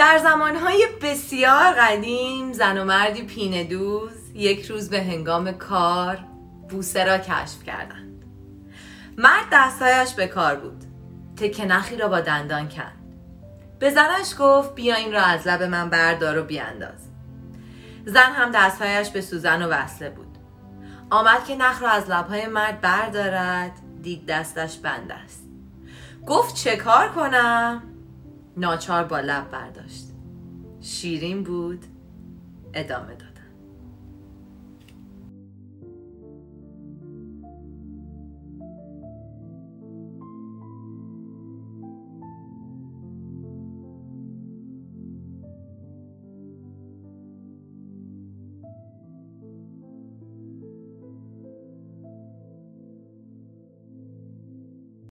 در زمانهای بسیار قدیم زن و مردی پینه دوز یک روز به هنگام کار بوسه را کشف کردند. مرد دستهایش به کار بود. تکه نخی را با دندان کند. به زنش گفت بیا این را از لب من بردار و بیانداز. زن هم دستهایش به سوزن و وصله بود. آمد که نخ را از لبهای مرد بردارد دید دستش بند است. گفت چه کار کنم؟ ناچار با لب برداشت. شیرین بود ادامه داد.